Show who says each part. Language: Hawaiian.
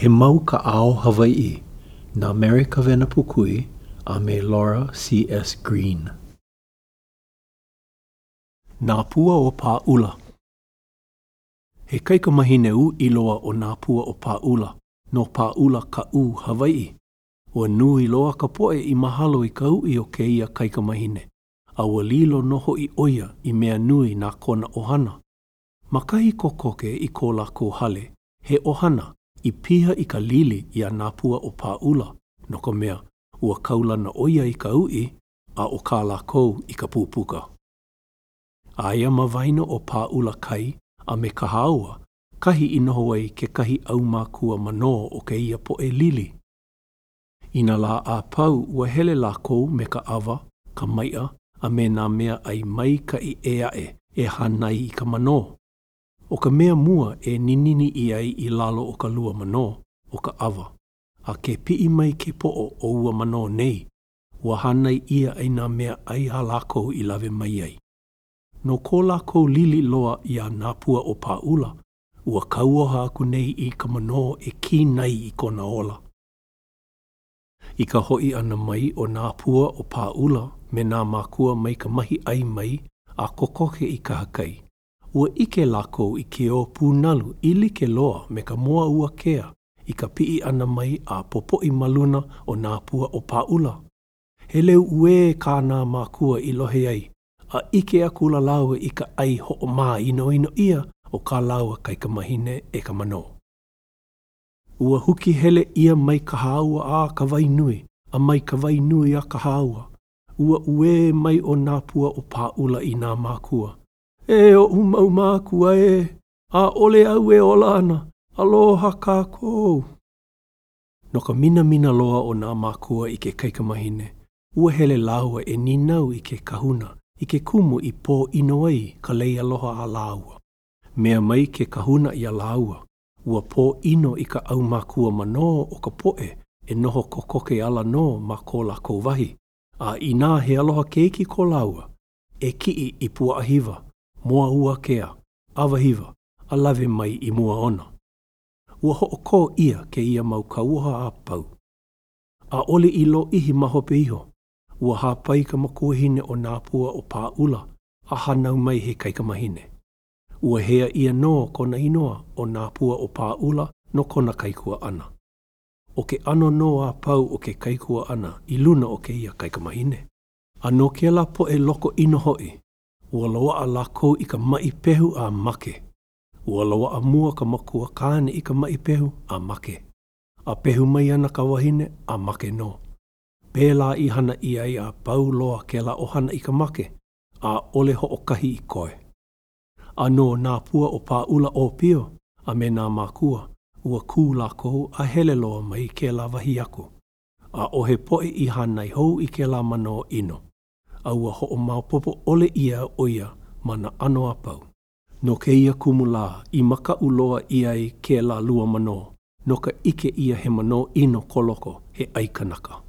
Speaker 1: He mau kaʻao Hawaiʻi na Mary Kawena Pukui a me Laura C. S. Green. Nā Pua o Pāʻula. He kaikamahine uʻi loa ʻo Nā Pua o Pāʻula. No Pāʻula, Kaʻū, Hawaiʻi. Ua nui loa ka poʻe i mahalo i ka uʻi o kēia kaikamahine, a ua lilo nō hoʻi ʻo ia i mea nui na kona ʻohana. Ma kahi kokoke i ko lākou hale, he ʻohana i piha i ka lili iā nā pua o Pāʻula, no ka mea, ua kaulana ʻo ia i ka uʻi, a ʻo kā lākou i ka pūpuka. Aia ma waena o Pāʻula kai a me Kahāoa kahi i noho ai kekahi ʻaumakua manō o kēia poʻe lili. I nā lā a pau, ua hele lākou me ka ʻawa, ka maiʻa, a me nā mea ʻai maikaʻi ʻē aʻe e hānai i ka manō. ʻO ka mea mua e ninini ʻia ai i lalo o ka lua manō, ʻo ka ʻawa. A ke piʻi mai ke poʻo o ua manō nei, ua hānai ʻia ai nā mea ʻai a lākou i lawe mai ai. No ko lākou lili loa iā nā pua o Pāʻula, ua kauoha aku nei i ka manō e kinai i kona ola. I ka hoʻi ʻana mai o nā pua o Pāʻula me nā mākua mai ka mahi ʻai mai a kokoke i kahakai, ua ʻike lākou i ke ōpū nalu i like loa me ka moa uakea i ka piʻi ʻana mai a popoʻi ma luna o nā pua o Pāʻula. He leo uē kā nā mākua i lohe ai, a ʻike akula lāua i ka ʻai hoʻomāinoino ʻia o kā lāua kaikamahine e ka manō. Ua huki hele ʻia mai Kahāoa a Kawainui, a mai Kawainui a Kahāoa. Ua uē mai ʻo nā pua o Pāʻula i nā mākua. E oʻu mau mākua ē, ʻaʻole au e ola ana, aloha kākou! No ka minamina loa o nā mākua i ke kaikamahine, ua hele lāua e nīnau i ke kahuna i ke kumu i pōʻino ai ka lei aloha a lāua. Mea mai ke kahuna iā lāua, ua pōʻino i ka ʻaumakua manō o ka poʻe e noho kokoke ala nō ma ko lākou wahi, a inā he aloha keiki ko lāua, e kiʻi i puaʻa hiwa, moa uakea, ʻawa hiwa, a lawe mai i mua ona. Ua hoʻokō ʻia kēia mau kauoha a pau. ʻAʻole i lōʻihi ma hope iho, ua hāpai ka makuahine o Nāpua o Pāʻula a hānau mai he kaikamahine. Ua hea ʻia nō kona inoa ʻo Nā Pua o Pāʻula no kona kaikuaʻana. ʻO ke ʻano nō a pau o ke kaikuaʻana i luna o kēia kaikamahine. A no kēlā poʻe loko ʻino hoʻi, ua loaʻa lākou i ka maʻi pehu a make. Ua loaʻa mua ka makua kāne i ka maʻi pehu a make. A pehu mai ana ka wahine a make nō. Pēlā i hana ʻia ai a pau loa kēlā ʻohana i ka make, ʻaʻole hoʻokahi i koe. A no Nā Pua o Pāʻula ʻōpio a me nā mākua, ua kū lākou a hele loa mai kēlā wahi aku. ʻAʻohe poʻe i hānai hou i kēlā manō ʻino, a ua hoʻomaopopo ʻole ʻia ʻo ia ma nā ʻano a pau. No kēia kumu lā i makaʻu loa ʻia ai kēlā lua manō, no ka ʻike ʻia he manō ʻino ko loko, he ʻai kanaka.